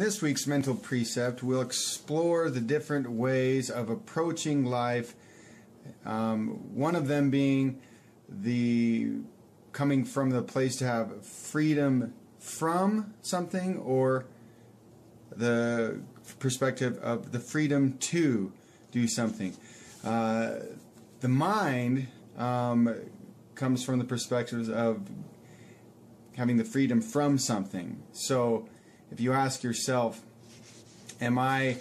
This week's mental precept, we'll explore the different ways of approaching life. Um, one of them being the coming from the place to have freedom from something, or the perspective of the freedom to do something. Uh, the mind um, comes from the perspectives of having the freedom from something. So if you ask yourself, am I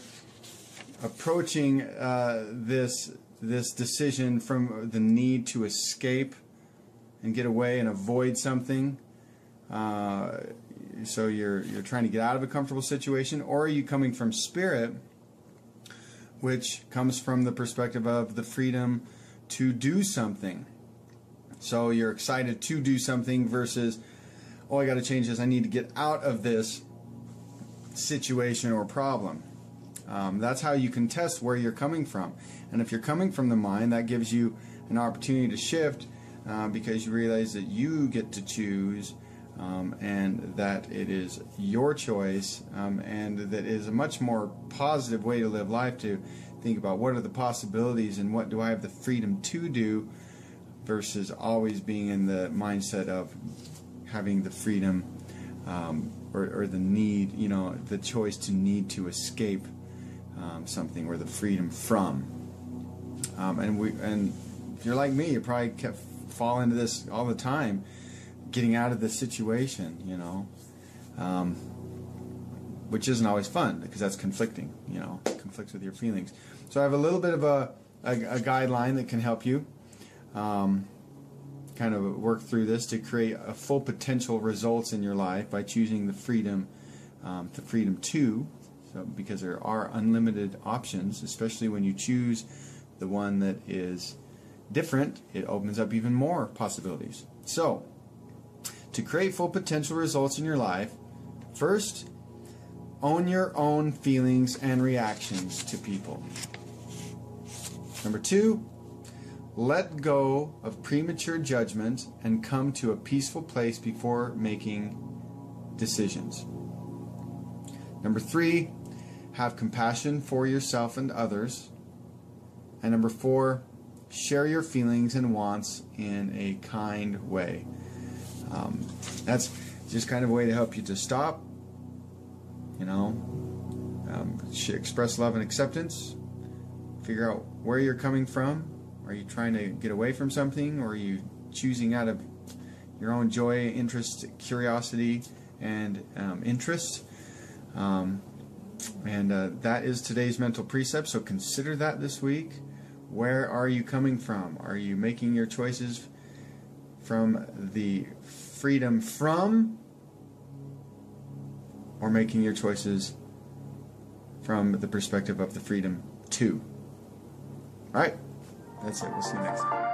approaching uh, this this decision from the need to escape and get away and avoid something? Uh, so you're you're trying to get out of a comfortable situation, or are you coming from spirit, which comes from the perspective of the freedom to do something? So you're excited to do something versus, oh, I got to change this. I need to get out of this situation or problem. Um, that's how you can test where you're coming from. And if you're coming from the mind, that gives you an opportunity to shift uh, because you realize that you get to choose um, and that it is your choice um, and that is a much more positive way to live life to think about what are the possibilities and what do I have the freedom to do versus always being in the mindset of having the freedom um, or, or, the need, you know, the choice to need to escape um, something or the freedom from. Um, and we, and if you're like me, you probably kept fall into this all the time, getting out of the situation, you know, um, which isn't always fun because that's conflicting, you know, conflicts with your feelings. So I have a little bit of a, a, a guideline that can help you. Um, kind of work through this to create a full potential results in your life by choosing the freedom, um, the freedom to, so because there are unlimited options, especially when you choose the one that is different, it opens up even more possibilities. So, to create full potential results in your life, first, own your own feelings and reactions to people. Number two, let go of premature judgment and come to a peaceful place before making decisions. Number three, have compassion for yourself and others. And number four, share your feelings and wants in a kind way. Um, that's just kind of a way to help you to stop, you know, um, express love and acceptance, figure out where you're coming from, are you trying to get away from something, or are you choosing out of your own joy, interest, curiosity, and um, interest? Um, and uh, that is today's mental precept. So consider that this week. Where are you coming from? Are you making your choices from the freedom from, or making your choices from the perspective of the freedom to? All right. That's it. We'll see you next time.